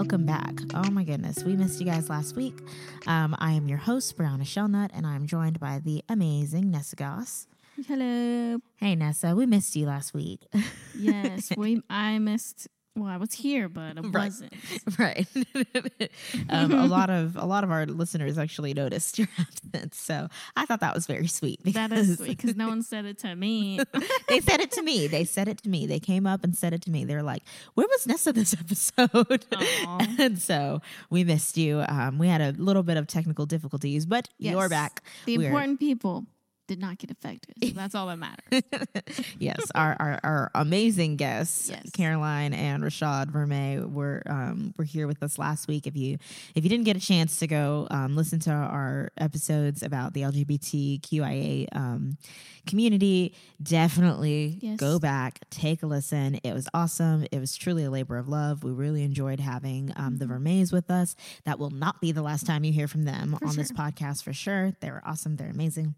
welcome back. Oh my goodness, we missed you guys last week. Um, I am your host, Brieanna Shellnut, and I'm joined by the amazing Nessa Goss. Hello. Hey Nessa, we missed you last week. Yes, we. I missed. Well, I was here, but I Right. wasn't. right. um, a lot of a lot of our listeners actually noticed your absence, so I thought that was very sweet. That is sweet because no one said it to me. they said it to me. They said it to me. They came up and said it to me. They're like, "Where was Nessa this episode?" And so we missed you. Um, we had a little bit of technical difficulties, but you're back. The We're- important people did not get affected. So that's all that matters. yes, our, our our amazing guests, Yes. Caroline and Rashad Vermey, were um, were here with us last week. If you if you didn't get a chance to go um, listen to our episodes about the LGBTQIA um, community, definitely Yes. go back, take a listen. It was awesome. It was truly a labor of love. We really enjoyed having um, the Vermeys with us. That will not be the last time you hear from them For on this podcast for sure. They were awesome. They're amazing.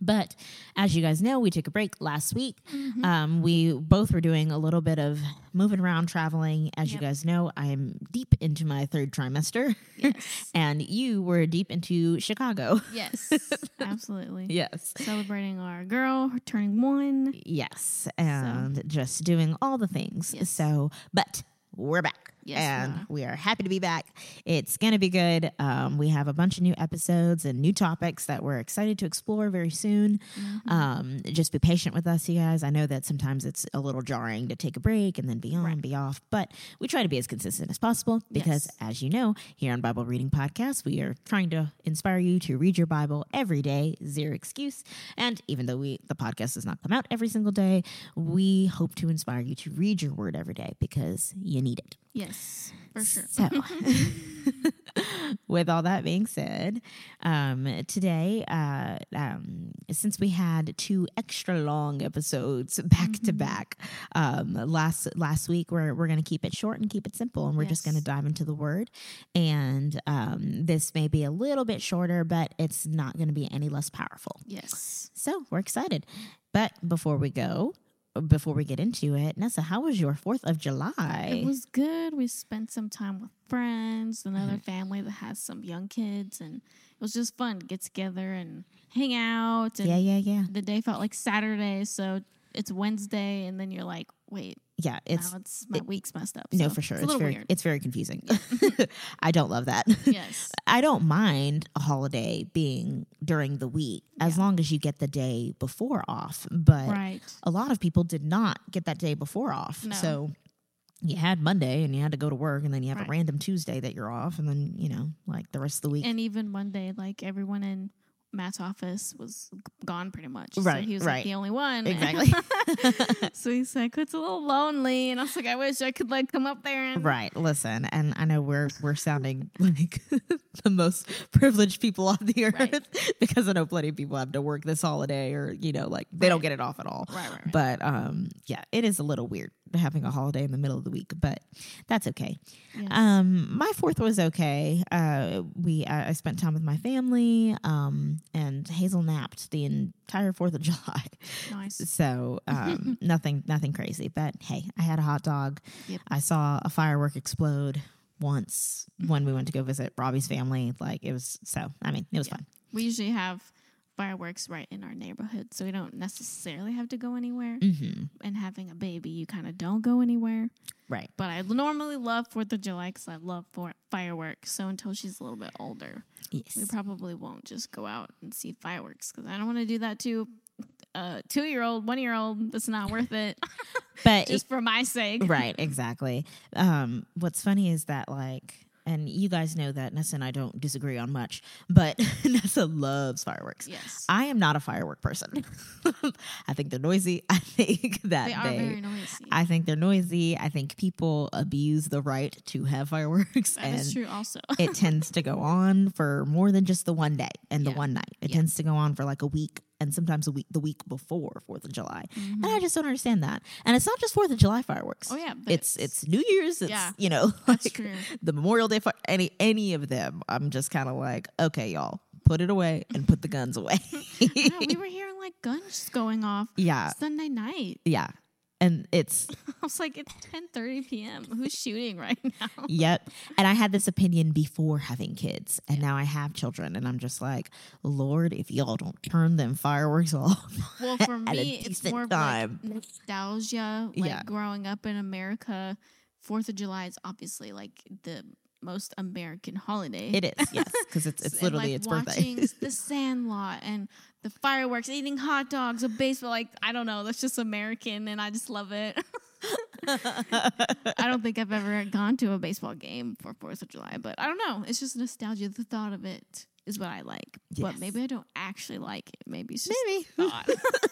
But as you guys know, we took a break last week. Mm-hmm. Um, we both were doing a little bit of moving around, traveling. As you guys know, I'm deep into my third trimester, Yes. and you were deep into Chicago. Yes. Absolutely. Yes. Celebrating our girl turning one. Yes. And just doing all the things. Yes. So, but we're back. Yes, we and are. we are happy to be back. It's going to be good. Um, we have a bunch of new episodes and new topics that we're excited to explore very soon. Mm-hmm. Um, just be patient with us, you guys. I know that sometimes it's a little jarring to take a break and then be on, Right. be off, but we try to be as consistent as possible because, Yes. as you know, here on Bible Reading Podcast, we are trying to inspire you to read your Bible every day, zero excuse. And even though we the podcast does not come out every single day, we hope to inspire you to read your word every day because you need it. Yes. For sure. So, with all that being said, um, today, uh, um, since we had two extra long episodes back to back um, last last week, we're we're going to keep it short and keep it simple, and we're just going to dive into the word. And um, this may be a little bit shorter, but it's not going to be any less powerful. Yes. So we're excited. But before we go, before we get into it, Nessa, how was your Fourth of July? It was good. We spent some time with friends, another Mm-hmm. family that has some young kids, and it was just fun to get together and hang out. And yeah, yeah, yeah. the day felt like Saturday, so it's Wednesday, and then you're like, wait, Yeah, it's now it's my week's messed up. no for sure. It's It's, very weird. it's very confusing. I don't love that. yes, I don't mind a holiday being during the week as Yeah. long as you get the day before off. But right. a lot of people did not get that day before off. No. So you had Monday and you had to go to work and then you have Right. a random Tuesday that you're off and then, you know, like the rest of the week. And even Monday, like everyone in Matt's office was gone pretty much. So Right, he was right. like the only one. Exactly. so he's like, it's a little lonely, and I was like, I wish I could like come up there and Right. Listen, and I know we're we're sounding like the most privileged people on the earth Right. because I know plenty of people have to work this holiday or you know like they don't get it off at all. Right, right, right. But um, yeah, it is a little weird having a holiday in the middle of the week, but that's okay. Yes. Um, my fourth was okay. Uh, we I, I spent time with my family. Um, and Hazel napped the entire Fourth of July. nice. So um, nothing, nothing crazy. But hey, I had a hot dog. Yep. I saw a firework explode once when we went to go visit Robbie's family. Like it was so. I mean, it was Yeah. fun. We usually have fireworks right in our neighborhood, so we don't necessarily have to go anywhere. hmm And having a baby, you kind of don't go anywhere. Right. But I normally love Fourth of July because I love for fireworks. So until she's a little bit older, Yes. we probably won't just go out and see fireworks because I don't want to do that to a two year old, one year old. That's not worth it. but just for my sake. right exactly um what's funny is that like and you guys know that Nessa and I don't disagree on much, but Nessa loves fireworks. Yes. I am not a firework person. I think they're noisy. I think that they are very noisy. I think they're noisy. I think people abuse the right to have fireworks, That and is true also. it tends to go on for more than just the one day and the one night. It Yeah. tends to go on for like a week and sometimes a week the week before Fourth of July. And I just don't understand that. And it's not just Fourth of July fireworks. Mm-hmm. Oh, yeah, it's it's New Year's. It's Yeah, you know like the Memorial Day. Fire, any any of them. I'm just kind of like okay, y'all, put it away and put the guns away. We were hearing like guns going off yeah, Sunday night. yeah. And it's I was like, it's 10:30 p.m. Who's shooting right now? yep. And I had this opinion before having kids, and now I have children, and I'm just like, Lord, if y'all don't turn them fireworks off. Well, for me, it's more of time. like nostalgia. Like Yeah. growing up in America, Fourth of July is obviously like the most American holiday. It is, yes, because it's it's literally like, its birthday. watching the Sandlot and the fireworks, eating hot dogs, a baseball. Like I don't know, that's just American, and I just love it. I don't think I've ever gone to a baseball game for Fourth of July, but I don't know. It's just nostalgia. The thought of it is what I like, but maybe I don't actually like it. Maybe it's just Maybe.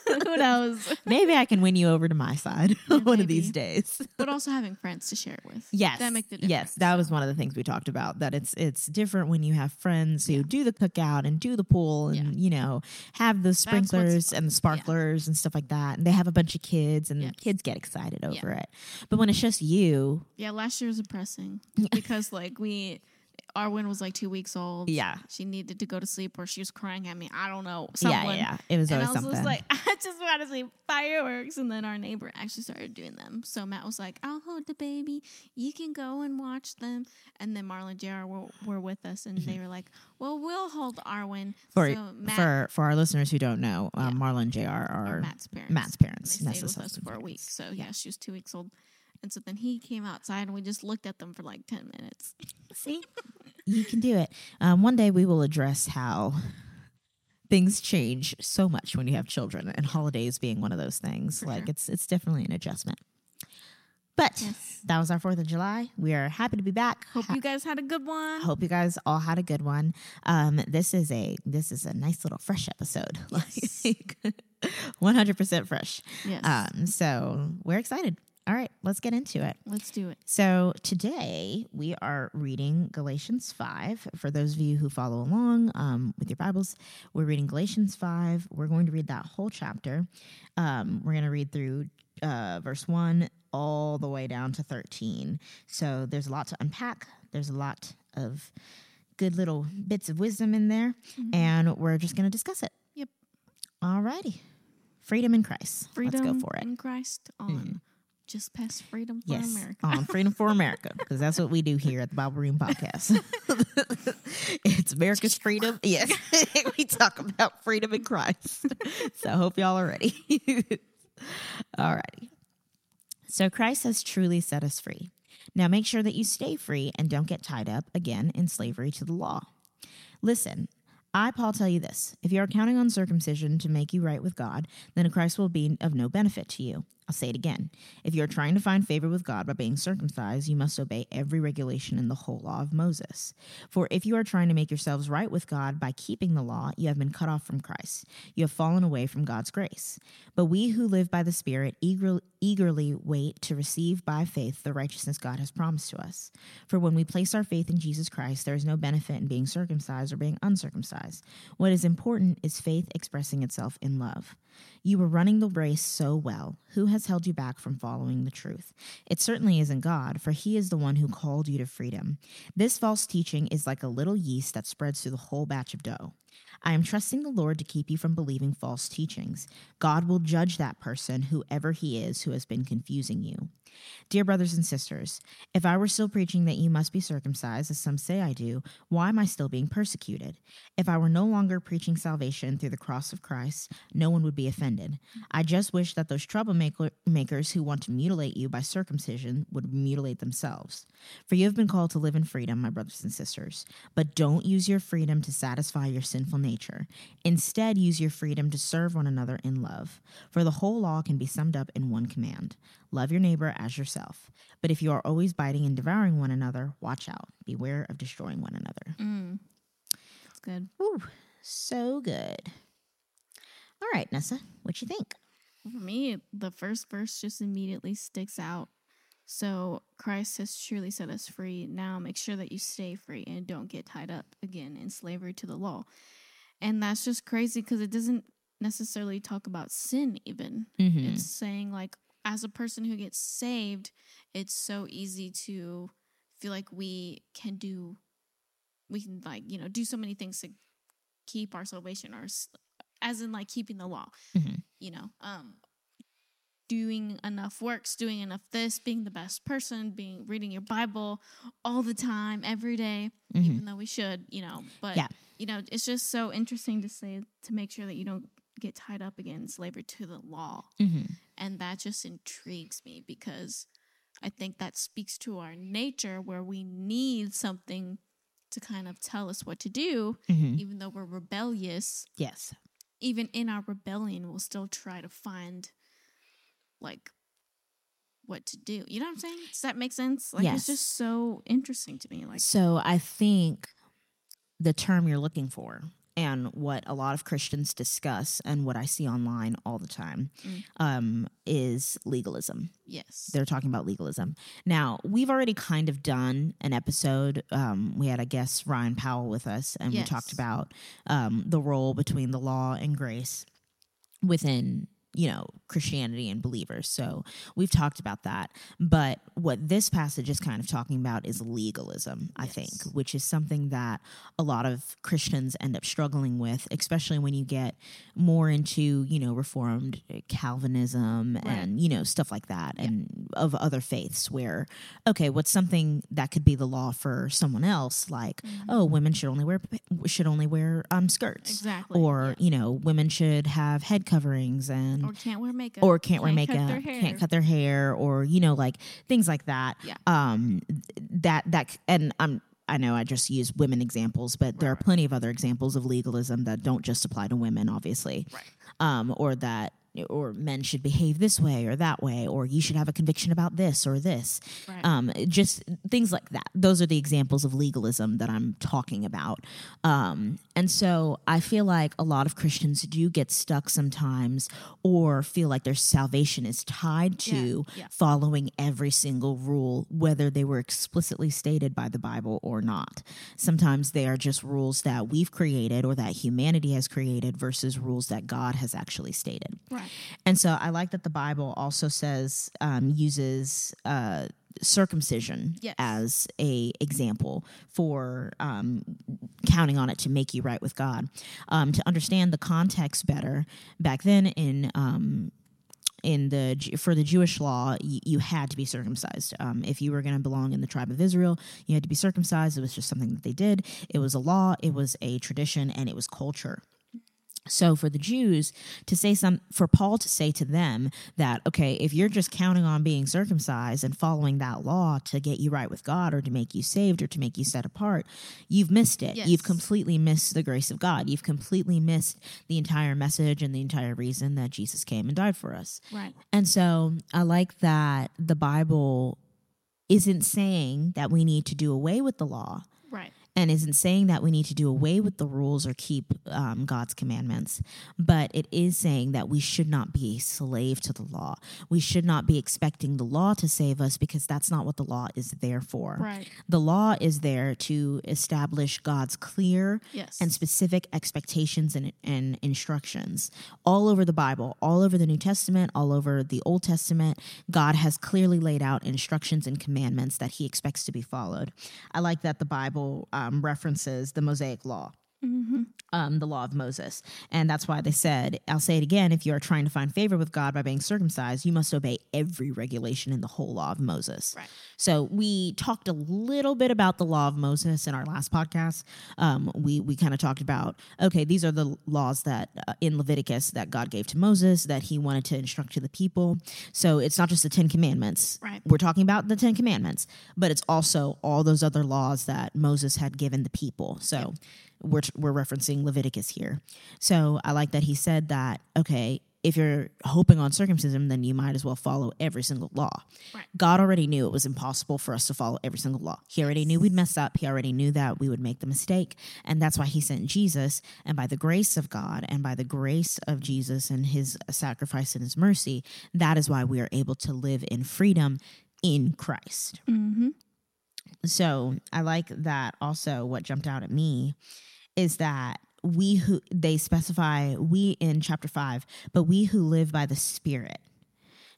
Who knows? Maybe I can win you over to my side Yeah, one of these days. But also having friends to share it with. Yes, that make the difference. yes, that was one of the things we talked about. That it's it's different when you have friends who do the cookout and do the pool and Yeah. you know have the sprinklers and the sparklers and stuff like that. And they have a bunch of kids and Yes. kids get excited Yeah. over it. But when it's just you, Yeah, last year was depressing because like we, Arwen was like two weeks old. yeah, she needed to go to sleep or she was crying at me. I don't know. yeah, Someone. yeah, yeah. It was And I was something. like, I just want to see fireworks. And then our neighbor actually started doing them. So Matt was like, I'll hold the baby. You can go and watch them. And then Marlon and JR were, were with us and they were like, well, we'll hold Arwen. for so Matt, for for our listeners who don't know, um, Yeah. Marlon and Jr. are Matt's parents. Matt's And parents. they stayed with us for a week. So yeah, she was two weeks old. And so then he came outside and we just looked at them for like 10 minutes. See, you can do it. Um, one day we will address how things change so much when you have children, and holidays being one of those things. For like sure. it's it's definitely an adjustment. But Yes. that was our Fourth of July. We are happy to be back. Hope Ha- you guys had a good one. Hope you guys all had a good one. Um, this is a this is a nice little fresh episode, Yes. like one hundred percent fresh. Yes. Um, so we're excited. All right, let's get into it. Let's do it. So today we are reading Galatians 5. For those of you who follow along um, with your Bibles, we're reading Galatians 5. We're going to read that whole chapter. Um, we're going to read through uh, verse 1 all the way down to 13. So there's a lot to unpack, there's a lot of good little bits of wisdom in there, and we're just going to discuss it. Yep. All righty. Freedom in Christ. Freedom Let's go for it. in Christ on just past freedom for Yes, America. on Freedom for America, because that's what we do here at the Bible Reading Podcast. it's America's freedom. Yes, we talk about freedom in Christ. So I hope y'all are ready. All righty. So Christ has truly set us free. Now make sure that you stay free and don't get tied up again in slavery to the law. Listen, I, Paul, tell you this if you are counting on circumcision to make you right with God, then Christ will be of no benefit to you. I'll say it again. If you are trying to find favor with God by being circumcised, you must obey every regulation in the whole law of Moses. For if you are trying to make yourselves right with God by keeping the law, you have been cut off from Christ. You have fallen away from God's grace. But we who live by the Spirit eager, eagerly wait to receive by faith the righteousness God has promised to us. For when we place our faith in Jesus Christ, there is no benefit in being circumcised or being uncircumcised. What is important is faith expressing itself in love. You were running the race so well. Who has held you back from following the truth? It certainly isn't God, for He is the one who called you to freedom. This false teaching is like a little yeast that spreads through the whole batch of dough. I am trusting the Lord to keep you from believing false teachings. God will judge that person, whoever he is, who has been confusing you. Dear brothers and sisters, if I were still preaching that you must be circumcised, as some say I do, why am I still being persecuted? If I were no longer preaching salvation through the cross of Christ, no one would be offended. I just wish that those troublemakers who want to mutilate you by circumcision would mutilate themselves. For you have been called to live in freedom, my brothers and sisters, but don't use your freedom to satisfy your sinful nature. Instead, use your freedom to serve one another in love. For the whole law can be summed up in one command love your neighbor as yourself. But if you are always biting and devouring one another, watch out. Beware of destroying one another. Mm. That's good. Ooh, so good. All right, Nessa, what you think? For me, the first verse just immediately sticks out. So Christ has truly set us free. Now make sure that you stay free and don't get tied up again in slavery to the law. And that's just crazy because it doesn't necessarily talk about sin, even. Mm-hmm. It's saying, like, as a person who gets saved, it's so easy to feel like we can do, we can, like, you know, do so many things to keep our salvation, or as in, like, keeping the law, Mhm. you know. Um, doing enough works, doing enough this, being the best person, being reading your Bible all the time, every day, Mhm. even though we should, you know. But Yeah. You know, it's just so interesting to say to make sure that you don't get tied up again in slavery to the law. Mhm. And that just intrigues me because I think that speaks to our nature where we need something to kind of tell us what to do, Mhm. even though we're rebellious. Yes. Even in our rebellion, we'll still try to find like what to do. You know what I'm saying? Does that make sense? Like Yes. it's just so interesting to me. Like So I think the term you're looking for and what a lot of Christians discuss and what I see online all the time Mm. um, is legalism. yes. They're talking about legalism. Now, we've already kind of done an episode. Um, we had, I guess, Ryan Powell with us, and we talked about um, the role between the law and grace within you know christianity and believers. So we've talked about that. But what this passage is kind of talking about is legalism i think which is something that a lot of christians end up struggling with especially when you get more into you know reformed calvinism and you know stuff like that and of other faiths where okay what's something that could be the law for someone else? Like oh women should only wear should only wear um skirts. Exactly. or you know women should have head coverings and or can't wear makeup. or can't wear makeup hair. can't cut their hair or you know like things like that Yeah. um that that and i'm I know I just use women examples, but there are plenty of other examples of legalism that don't just apply to women, obviously, Right. um, or that or men should behave this way or that way, or you should have a conviction about this or this. Right. Um, just things like that. Those are the examples of legalism that I'm talking about. Um, and so I feel like a lot of Christians do get stuck sometimes or feel like their salvation is tied to Yeah, yeah. following every single rule, whether they were explicitly stated by the Bible or not. Sometimes they are just rules that we've created or that humanity has created versus rules that God has actually stated. right. And so I like that the Bible also says um, uses uh, circumcision Yes. as a example for um, counting on it to make you right with God. Um, to understand the context better, back then in um, in the for the Jewish law, you, you had to be circumcised. Um, if you were going to belong in the tribe of Israel, you had to be circumcised. It was just something that they did. It was a law. It was a tradition, and it was culture. So for the Jews to say some for Paul to say to them that okay, if you're just counting on being circumcised and following that law to get you right with God or to make you saved or to make you set apart, you've missed it. Yes. You've completely missed the grace of God. You've completely missed the entire message and the entire reason that Jesus came and died for us. Right. And so I like that the Bible isn't saying that we need to do away with the law. And isn't saying that we need to do away with the rules or keep um, God's commandments, but it is saying that we should not be a slave to the law. We should not be expecting the law to save us because that's not what the law is there for. Right. The law is there to establish God's clear Yes. and specific expectations and, and instructions all over the Bible, all over the New Testament, all over the Old Testament. God has clearly laid out instructions and commandments that He expects to be followed. I like that the Bible um, Um, references the Mosaic Law. Um, the law of Moses. And that's why they said, I'll say it again if you are trying to find favor with God by being circumcised, you must obey every regulation in the whole law of Moses. Right. So we talked a little bit about the law of Moses in our last podcast. Um, we we kind of talked about okay, these are the laws that uh, in Leviticus that God gave to Moses that He wanted to instruct to the people. So it's not just the Ten Commandments. Right. We're talking about the Ten Commandments, but it's also all those other laws that Moses had given the people. So we're we're referencing Leviticus here. So I like that he said that okay. If you're hoping on circumcision, then you might as well follow every single law. Right. God already knew it was impossible for us to follow every single law. He already knew we'd mess up. He already knew that we would make the mistake. And that's why he sent Jesus. And by the grace of God and by the grace of Jesus and his sacrifice and his mercy, that is why we are able to live in freedom in Christ. mm-hmm. So I like that also what jumped out at me is that we who they specify we in chapter 5 but we who live by the spirit.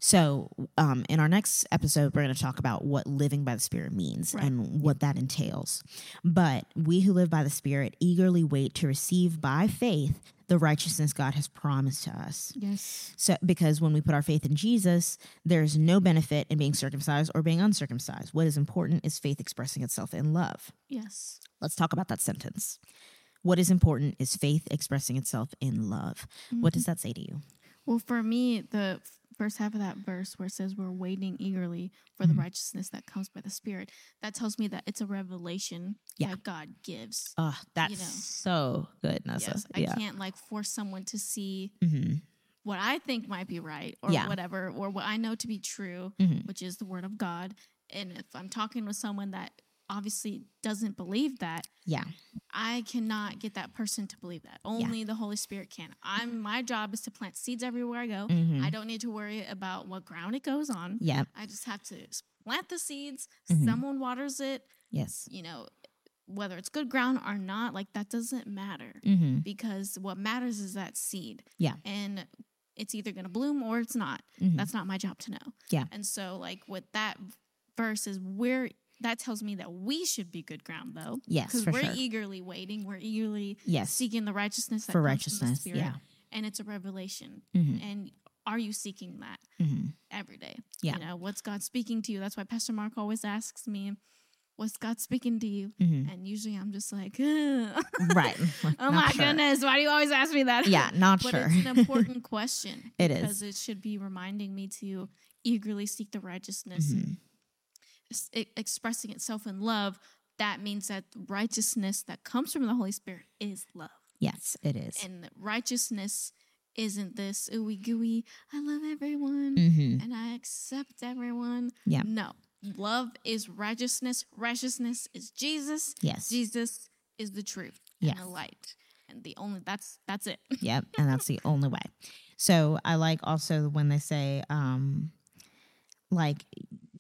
So um, in our next episode we're going to talk about what living by the spirit means Right. and what that entails. But we who live by the spirit eagerly wait to receive by faith the righteousness God has promised to us. Yes. So, because when we put our faith in Jesus, there's no benefit in being circumcised or being uncircumcised. What is important is faith expressing itself in love. Yes. Let's talk about that sentence. What is important is faith expressing itself in love. What mm-hmm. does that say to you? Well, for me, the first half of that verse where it says we're waiting eagerly for the Mhm. righteousness that comes by the Spirit, that tells me that it's a revelation Yeah. that God gives. Oh, that's know. so good, Nessa. Yes, I can't like force someone to see hmm what I think might be right or Yeah. whatever, or what I know to be true, hmm which is the Word of God. And if I'm talking with someone that obviously doesn't believe that, Yeah. I cannot get that person to believe that. Only the Holy Spirit can. I'm my job is to plant seeds everywhere I go. hmm I don't need to worry about what ground it goes on. Yeah. I just have to plant the seeds. Mhm. Someone waters it. Yes. You know, whether it's good ground or not, like that doesn't matter hmm because what matters is that seed. Yeah. And it's either going to bloom or it's not. Mhm. That's not my job to know. Yeah. And so, like, with that verse is where that tells me that we should be good ground, though. Yes, Because we're sure. eagerly waiting. We're eagerly Yes. seeking the righteousness that For comes From righteousness. the Spirit. Yeah. And it's a revelation. hmm And are you seeking that hmm every day? Yeah. You know, what's God speaking to you? That's why Pastor Mark always asks me, What's God speaking to you? hmm And usually I'm just like, "Ugh." Right. oh my sure. goodness, why do you always ask me that? Yeah, not but sure. it's an important question It because is. it should be reminding me to eagerly seek the righteousness Mhm. e- expressing itself in love. That means that righteousness that comes from the Holy Spirit is love, Yes, it is. and righteousness isn't this ooey gooey. I love everyone hmm and I accept everyone. Yeah. No, love is righteousness. Righteousness is Jesus. Yes. Jesus is the truth Yes. and the light, and the only that's that's it. Yep, and that's the only way. So I like also when they say, um, like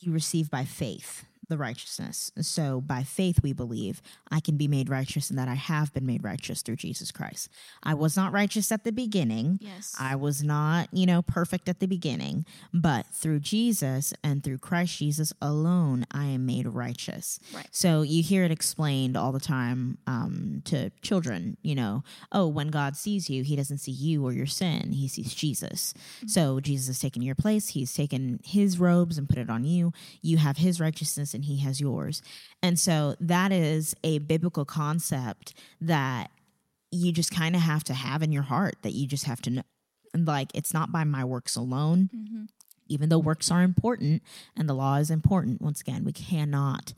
you receive by faith the righteousness. So by faith we believe I can be made righteous and that I have been made righteous through Jesus Christ. I was not righteous at the beginning. Yes. I was not, you know, perfect at the beginning, but through Jesus and through Christ Jesus alone, I am made righteous. Right. So you hear it explained all the time um, to children, you know, oh, when God sees you, he doesn't see you or your sin, he sees Jesus. So Jesus has taken your place, he's taken his robes and put it on you. You have his righteousness and he has yours. And so that is a biblical concept that you just kind of have to have in your heart that you just have to know. And like, it's not by my works alone, hmm even though works are important and the law is important. Once again, we cannot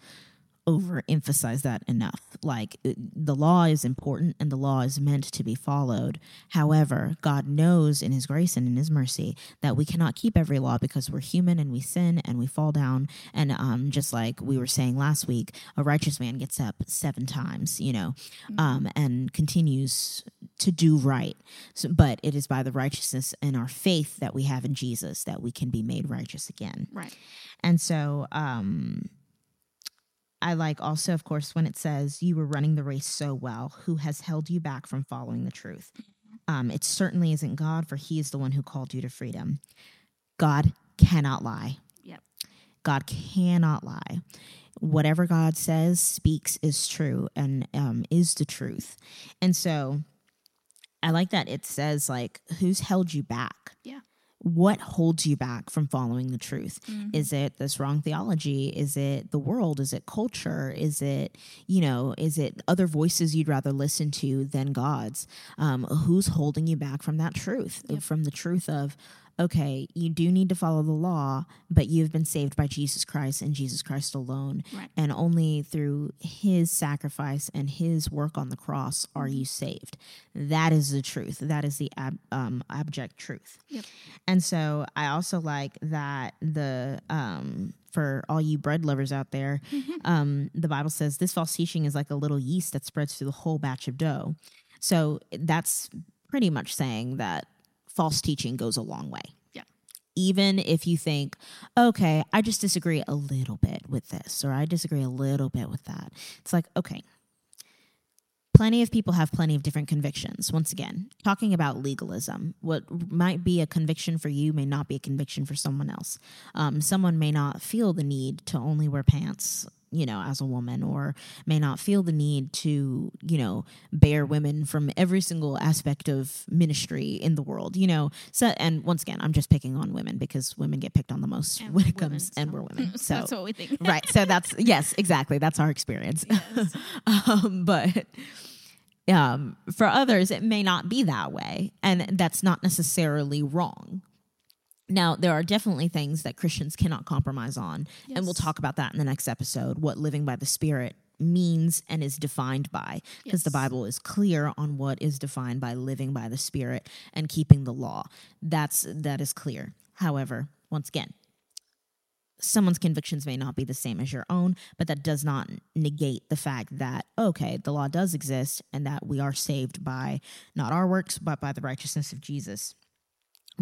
overemphasize that enough. Like, the law is important and the law is meant to be followed. However, God knows in His grace and in His mercy that we cannot keep every law because we're human and we sin and we fall down. And um, just like we were saying last week, a righteous man gets up seven times, you know, um, and continues to do right. So, but it is by the righteousness and our faith that we have in Jesus that we can be made righteous again. Right. And so um I like also of course when it says you were running the race so well, who has held you back from following the truth? Um it certainly isn't God for he is the one who called you to freedom. God cannot lie. Yep. God cannot lie. Whatever God says speaks is true and um, is the truth. And so I like that it says like who's held you back? Yeah. What holds you back from following the truth? Mhm. Is it this wrong theology? Is it the world? Is it culture? Is it, you know, is it other voices you'd rather listen to than God's? Um, who's holding you back from that truth? Yep. From the truth of, okay, you do need to follow the law, but you've been saved by Jesus Christ and Jesus Christ alone. Right. And only through his sacrifice and his work on the cross are Mm-hmm. you saved. That is the truth. That is the ab- um, abject truth. Yep. And so I also like that the um for all you bread lovers out there, um, the Bible says this false teaching is like a little yeast that spreads through the whole batch of dough. So that's pretty much saying that false teaching goes a long way. Yeah. Even if you think, okay, I just disagree a little bit with this, or I disagree a little bit with that. It's like, okay, plenty of people have plenty of different convictions. Once again, talking about legalism, what might be a conviction for you may not be a conviction for someone else. Um, someone may not feel the need to only wear pants you know, as a woman, or may not feel the need to, you know, bear women from every single aspect of ministry in the world, you know. So, and once again, I'm just picking on women because women get picked on the most And when it comes, women, and so- we're women. So, that's what we think. right. So that's yes, exactly. That's our experience. Yes. um, but um, for others, it may not be that way, and that's not necessarily wrong. Now, there are definitely things that Christians cannot compromise on, and we'll talk about that in the next episode. What living by the Spirit means and is defined by, because the Bible is clear on what is defined by living by the Spirit and keeping the law. That's that is clear. However, once again, someone's convictions may not be the same as your own, but that does not negate the fact that, okay, the law does exist and that we are saved by not our works, but by the righteousness of Jesus.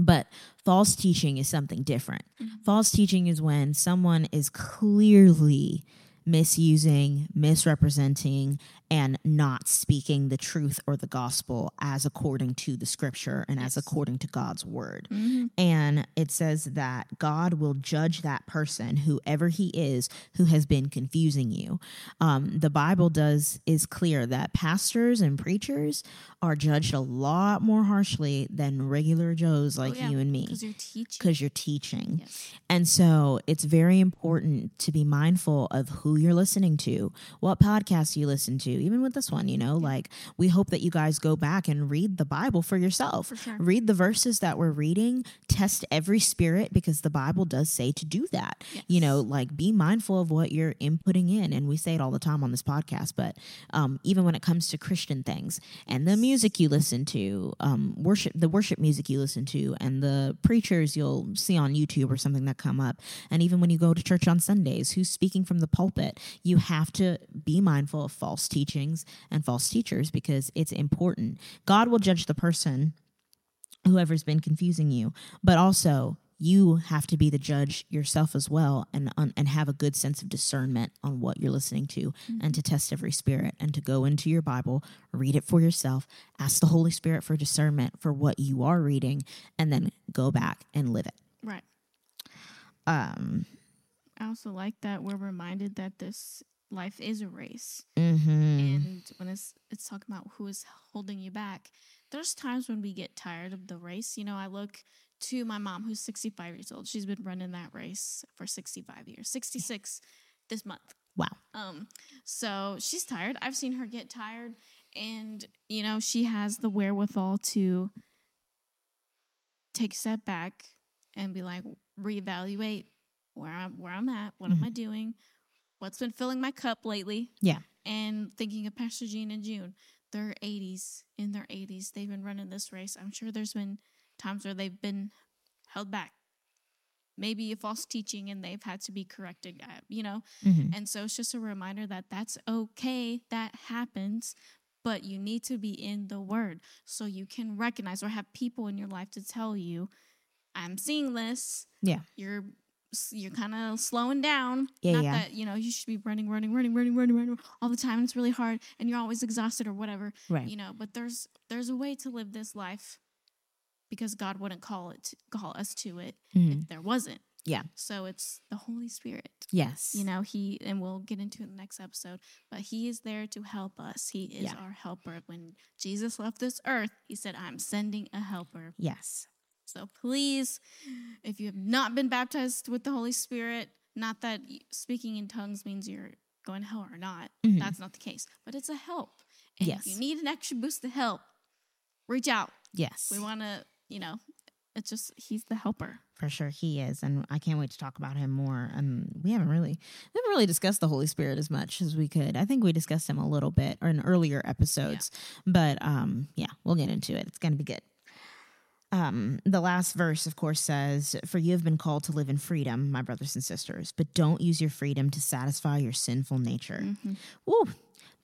But false teaching is something different. Mm-hmm. False teaching is when someone is clearly misusing, misrepresenting, and not speaking the truth or the gospel as according to the scripture and as according to God's word. Mhm. And it says that God will judge that person, whoever he is, who has been confusing you. Um, the Bible does is clear that pastors and preachers are judged a lot more harshly than regular Joes like Oh, yeah, you and me Because you're teaching. because you're teaching. Yes. And so it's very important to be mindful of who you're listening to, what podcasts you listen to, even with this one, you know, like we hope that you guys go back and read the Bible for yourself. For sure. Read the verses that we're reading, test every spirit because the Bible does say to do that. You know, like be mindful of what you're inputting in. And we say it all the time on this podcast, but um, even when it comes to Christian things and the music you listen to, um, worship, the worship music you listen to, and the preachers you'll see on YouTube or something that come up. And even when you go to church on Sundays, who's speaking from the pulpit, you have to be mindful of false teachings and false teachers because it's important. God will judge the person whoever's been confusing you, but also you have to be the judge yourself as well and and have a good sense of discernment on what you're listening to and to test every spirit and to go into your Bible, read it for yourself, ask the Holy Spirit for discernment for what you are reading and then go back and live it. Right. Um I also like that we're reminded that this life is a race. mhm. And when it's it's talking about who is holding you back, there's times when we get tired of the race. You know, I look to my mom who's 65 years old. She's been running that race for 65 years. 66 this month. Wow. Um so she's tired. I've seen her get tired and you know, she has the wherewithal to take a step back and be like reevaluate where I'm where I'm at, what am I doing? What's been filling my cup lately? Yeah. And thinking of Pastor Jean and June, they're 80s, in their 80s, they've been running this race. I'm sure there's been times where they've been held back. Maybe a false teaching and they've had to be corrected, uh, you know? Mhm. And so it's just a reminder that that's okay, that happens, but you need to be in the word so you can recognize or have people in your life to tell you, I'm seeing this. Yeah. You're you're kind of slowing down. Yeah, Not yeah. that, you know, you should be running, running, running, running, running, running all the time. It's really hard and you're always exhausted or whatever. Right. You know, but there's there's a way to live this life because God wouldn't call it call us to it Mhm. if there wasn't. Yeah. So it's the Holy Spirit Yes. you know he and we'll get into it in the next episode but he is there to help us he is Yeah. our helper when jesus left this earth he said i'm sending a helper Yes. So please if you have not been baptized with the holy spirit not that speaking in tongues means you're going to hell or not Mhm. that's not the case but it's a help and Yes. if you need an extra boost of help reach out Yes. we want to you know it's just he's the helper For sure, he is, and I can't wait to talk about him more. And we haven't really, we haven't really discussed the Holy Spirit as much as we could. I think we discussed him a little bit or in earlier episodes, but um, yeah, we'll get into it. It's gonna be good. Um, the last verse, of course, says, "For you have been called to live in freedom, my brothers and sisters, but don't use your freedom to satisfy your sinful nature." Mhm. Woo!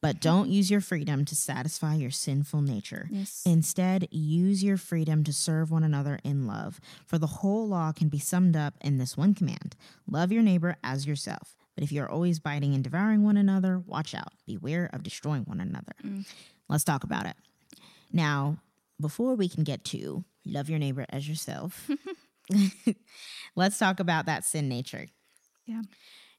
But don't use your freedom to satisfy your sinful nature. yes Instead, use your freedom to serve one another in love. For the whole law can be summed up in this one command love your neighbor as yourself. But if you're always biting and devouring one another, watch out. Beware of destroying one another. Mm. Let's talk about it. Now, before we can get to love your neighbor as yourself, let's talk about that sin nature. Yeah.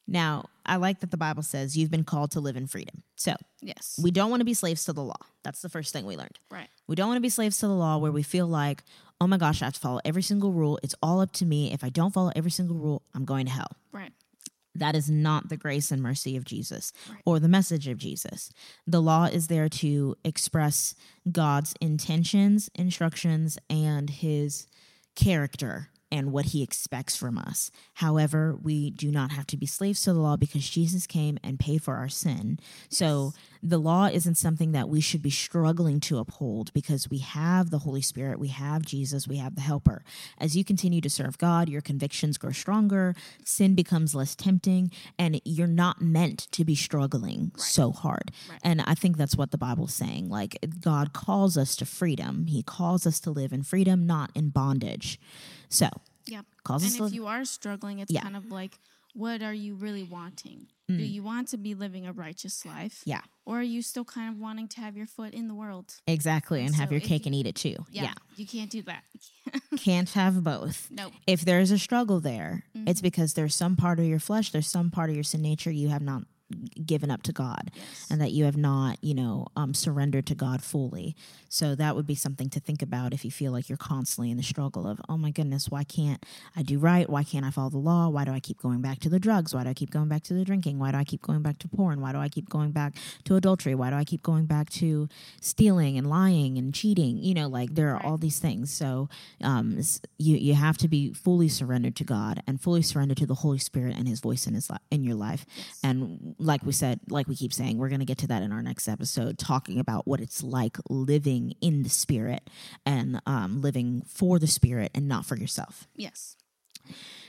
Now, I like that the Bible says you've been called to live in freedom. So Yes. we don't want to be slaves to the law. That's the first thing we learned. right. We don't want to be slaves to the law where we feel like, oh my gosh, I have to follow every single rule. It's all up to me. If I don't follow every single rule, I'm going to hell. Right. That is not the grace and mercy of Jesus Right. or the message of Jesus. The law is there to express God's intentions, instructions, and his character and what he expects from us. However, we do not have to be slaves to the law because Jesus came and paid for our sin. So the law isn't something that we should be struggling to uphold because we have the Holy Spirit, we have Jesus, we have the Helper. As you continue to serve God, your convictions grow stronger, sin becomes less tempting, and you're not meant to be struggling so hard. Right. And I think that's what the Bible's saying. Like, God calls us to freedom, He calls us to live in freedom, not in bondage. So, Yeah. calls And to if live. you are struggling, it's Yeah. kind of like, what are you really wanting? Do you want to be living a righteous life? yeah, Or are you still kind of wanting to have your foot in the world? exactly. And have your cake you- and eat it too. Yeah. yeah. You can't do that. Can't have both. no. if there's a struggle there, Mm-hmm. it's because there's some part of your flesh, there's some part of your sin nature you have not given up to God Yes. and that you have not, you know, um, surrendered to God fully. So that would be something to think about if you feel like you're constantly in the struggle of, oh my goodness, why can't I do right? Why can't I follow the law? Why do I keep going back to the drugs? Why do I keep going back to the drinking? Why do I keep going back to porn? Why do I keep going back to adultery? Why do I keep going back to stealing and lying and cheating? You know, like there are Right. all these things. So um, you you have to be fully surrendered to God and fully surrendered to the Holy Spirit and His voice in His li- in your life. Yes. And like we said, like we keep saying, we're going to get to that in our next episode, talking about what it's like living in the Spirit and um, living for the Spirit and not for yourself. yes.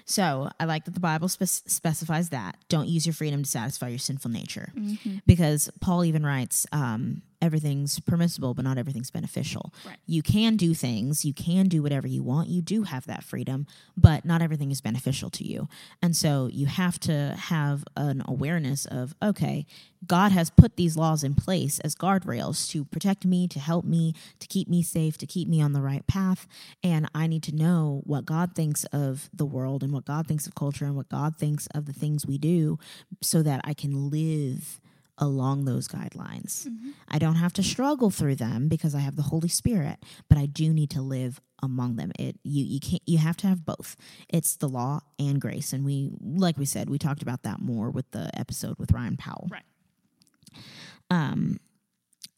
So I like that the Bible spec- specifies that. Don't use your freedom to satisfy your sinful nature. Mm-hmm. Because Paul even writes, um, everything's permissible, but not everything's beneficial. Right. You can do things, you can do whatever you want. You do have that freedom, but not everything is beneficial to you. And so you have to have an awareness of, okay, God has put these laws in place as guardrails to protect me, to help me, to keep me safe, to keep me on the right path. And I need to know what God thinks of the world and what God thinks of culture and what God thinks of the things we do so that I can live along those guidelines. I don't have to struggle through them because I have the Holy Spirit, but I do need to live among them. It you you can't you have to have both. It's the law and grace. And we like we said, we talked about that more with the episode with Ryan Powell. Right. Um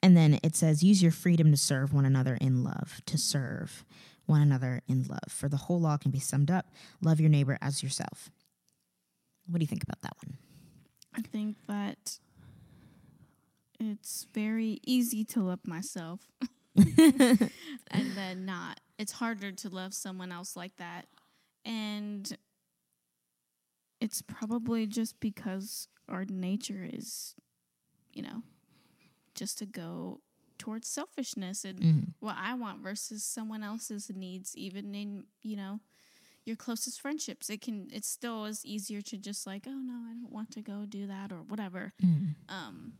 and then it says use your freedom to serve one another in love, to serve one another in love. For the whole law can be summed up, love your neighbor as yourself. What do you think about that one? I think that it's very easy to love myself and then not. It's harder to love someone else like that. And it's probably just because our nature is, you know, just to go towards selfishness and Mhm. what I want versus someone else's needs, even in, you know, your closest friendships. It can it still is easier to just like, oh no, I don't want to go do that or whatever. Mm. Um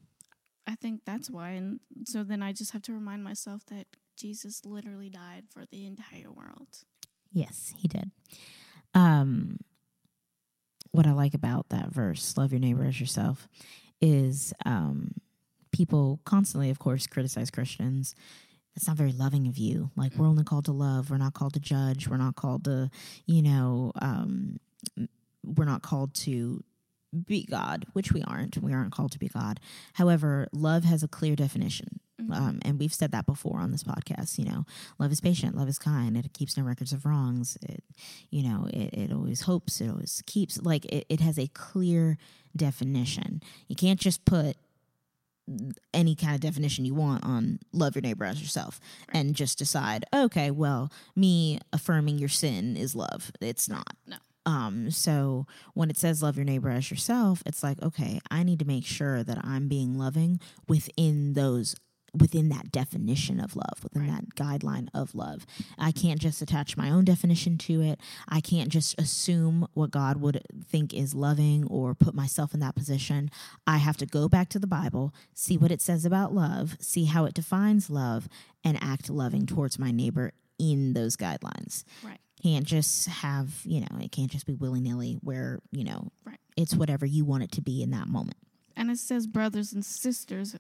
I think that's why and so then I just have to remind myself that Jesus literally died for the entire world. Yes, he did. Um, what I like about that verse, love your neighbor as yourself, is um, people constantly, of course, criticize Christians. That's not very loving of you. Like, we're only called to love. We're not called to judge. We're not called to, you know, um, we're not called to be God, which we aren't. We aren't called to be God. However, love has a clear definition. Mhm. Um, and we've said that before on this podcast. You know, love is patient, love is kind. It keeps no records of wrongs. It, you know, it, it always hopes. It always keeps like it, it has a clear definition. You can't just put any kind of definition you want on love your neighbor as yourself Right. and just decide, okay, well, me affirming your sin is love. It's not. No. Um, so when it says love your neighbor as yourself, it's like, okay, I need to make sure that I'm being loving within those within that definition of love, within Right. that guideline of love. I can't just attach my own definition to it. I can't just assume what God would think is loving or put myself in that position. I have to go back to the Bible, see what it says about love, see how it defines love, and act loving towards my neighbor in those guidelines Right. Can't just have you know it can't just be willy-nilly where you know Right. It's whatever you want it to be in that moment. And it says brothers and sisters,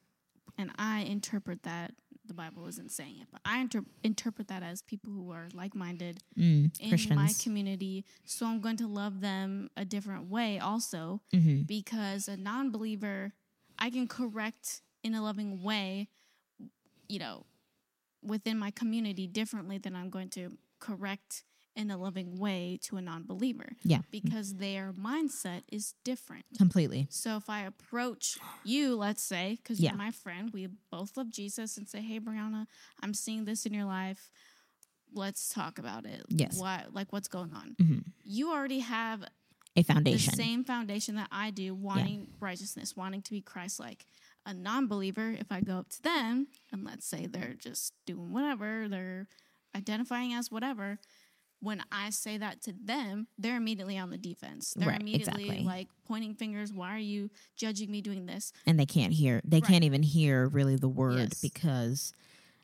and I interpret that the Bible isn't saying it, but I inter- interpret that as people who are like minded Mm, in Christians. my community. So I'm going to love them a different way also Mhm. because a non believer, I can correct in a loving way, you know, within my community differently than I'm going to correct in a loving way to a non believer Yeah, because their mindset is different. completely. So if I approach you, let's say, because Yeah. you're my friend, we both love Jesus, and say, "Hey, Brieanna, I'm seeing this in your life. Let's talk about it. Yes. Why? Like, what's going on? Mhm. You already have A the foundation. same foundation that I do, wanting righteousness, wanting to be Christ-like. A non-believer, if I go up to them and let's say they're just doing whatever, they're identifying as whatever. When I say that to them, they're immediately on the defense. They're Right, immediately exactly. like pointing fingers. Why are you judging me doing this? and they can't hear they Right. can't even hear really the word Yes. because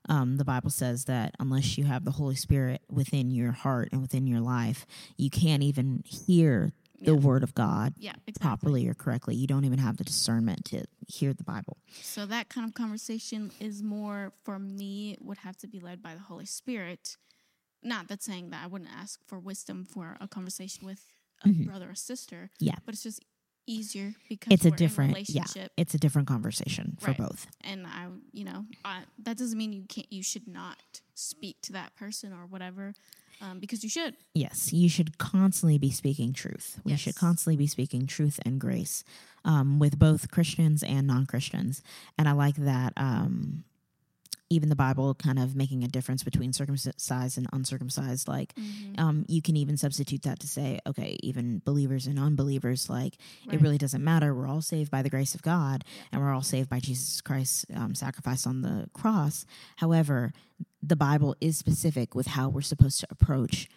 um, the bible says that unless you have the holy spirit within your heart and within your life you can't even hear the Yeah. word of god Yeah, exactly. properly or correctly you don't even have the discernment to hear the bible So that kind of conversation is more for me would have to be led by the Holy Spirit. Not that saying that I wouldn't ask for wisdom for a conversation with a Mhm. brother or sister. Yeah. But it's just easier because it's a different yeah relationship. it's a different conversation for Right. both And I, you know, I, that doesn't mean you can't. You should not speak to that person or whatever, um, because you should. Yes, you should constantly be speaking truth. We should constantly be speaking truth and grace um, with both Christians and non Christians. And I like that um, even the Bible kind of making a difference between circumcised and uncircumcised. Like, Mm-hmm. um, you can even substitute that to say, okay, even believers and unbelievers, like, it really doesn't matter. We're all saved by the grace of God and we're all saved by Jesus Christ's um, sacrifice on the cross. However, the Bible is specific with how we're supposed to approach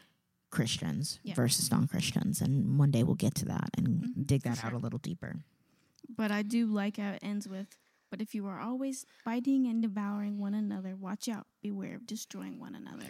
Christians Yeah. versus non Christians. And one day we'll get to that and Mhm, dig that out a little deeper. But I do like how it ends with. But if you are always biting and devouring one another, watch out, beware of destroying one another.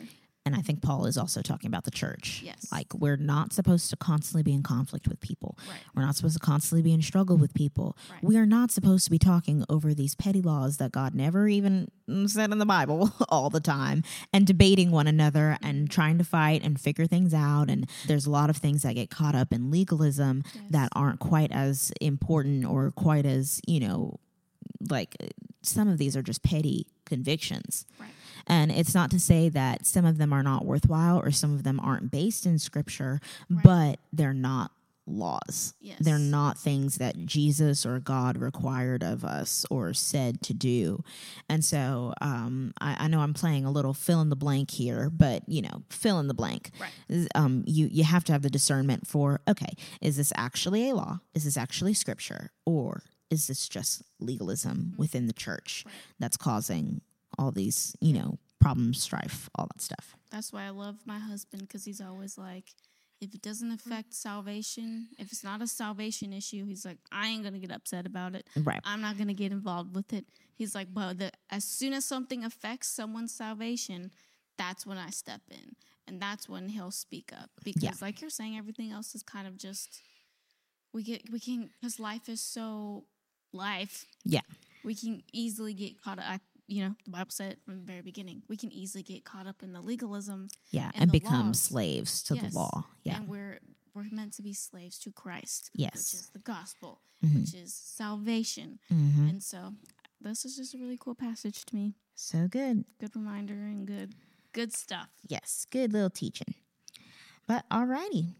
And I think Paul is also talking about the church. Yes. Like, we're not supposed to constantly be in conflict with people. Right. We're not supposed to constantly be in struggle with people. Right. We are not supposed to be talking over these petty laws that God never even said in the Bible all the time and debating one another Mm-hmm. and trying to fight and figure things out. And there's a lot of things that get caught up in legalism Yes. that aren't quite as important or quite as, you know, like some of these are just petty convictions. Right. And it's not to say that some of them are not worthwhile or some of them aren't based in scripture, Right. but they're not laws. Yes. They're not things that Jesus or God required of us or said to do. And so um, I, I know I'm playing a little fill in the blank here, but you know, fill in the blank. Right. Um, you you have to have the discernment for okay, is this actually a law? Is this actually scripture, or is this just legalism mm-hmm. within the church that's causing all these you know problems, strife, all that stuff? That's why I love my husband because he's always like, if it doesn't mm-hmm. affect salvation, if it's not a salvation issue, he's like, I ain't gonna get upset about it. Right. I'm not gonna get involved with it. He's like, but the, as soon as something affects someone's salvation, that's when I step in, and that's when he'll speak up because, Yeah. like you're saying, everything else is kind of just we get we can because life is so life. Yeah. we can easily get caught up. You know, the Bible said from the very beginning, we can easily get caught up in the legalism Yeah, and and, become laws. slaves to Yes. the law. Yeah. and we're we're meant to be slaves to Christ, Yes. which is the gospel, Mhm. which is salvation. hmm And so this is just a really cool passage to me. So good. Good reminder and good good stuff. Yes, good little teaching. But alrighty.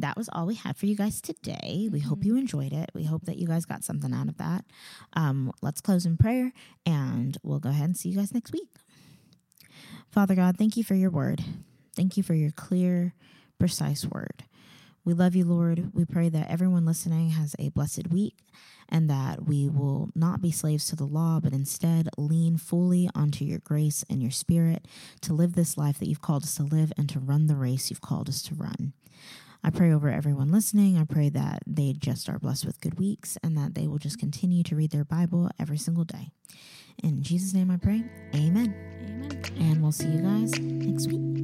That was all we had for you guys today. We hope you enjoyed it. We hope that you guys got something out of that. Um, let's close in prayer and we'll go ahead and see you guys next week. Father God, thank you for your word. Thank you for your clear, precise word. We love you, Lord. We pray that everyone listening has a blessed week and that we will not be slaves to the law, but instead lean fully onto your grace and your spirit to live this life that you've called us to live and to run the race you've called us to run. I pray over everyone listening. I pray that they just are blessed with good weeks and that they will just continue to read their Bible every single day. In Jesus' name I pray. Amen. Amen. And we'll see you guys next week.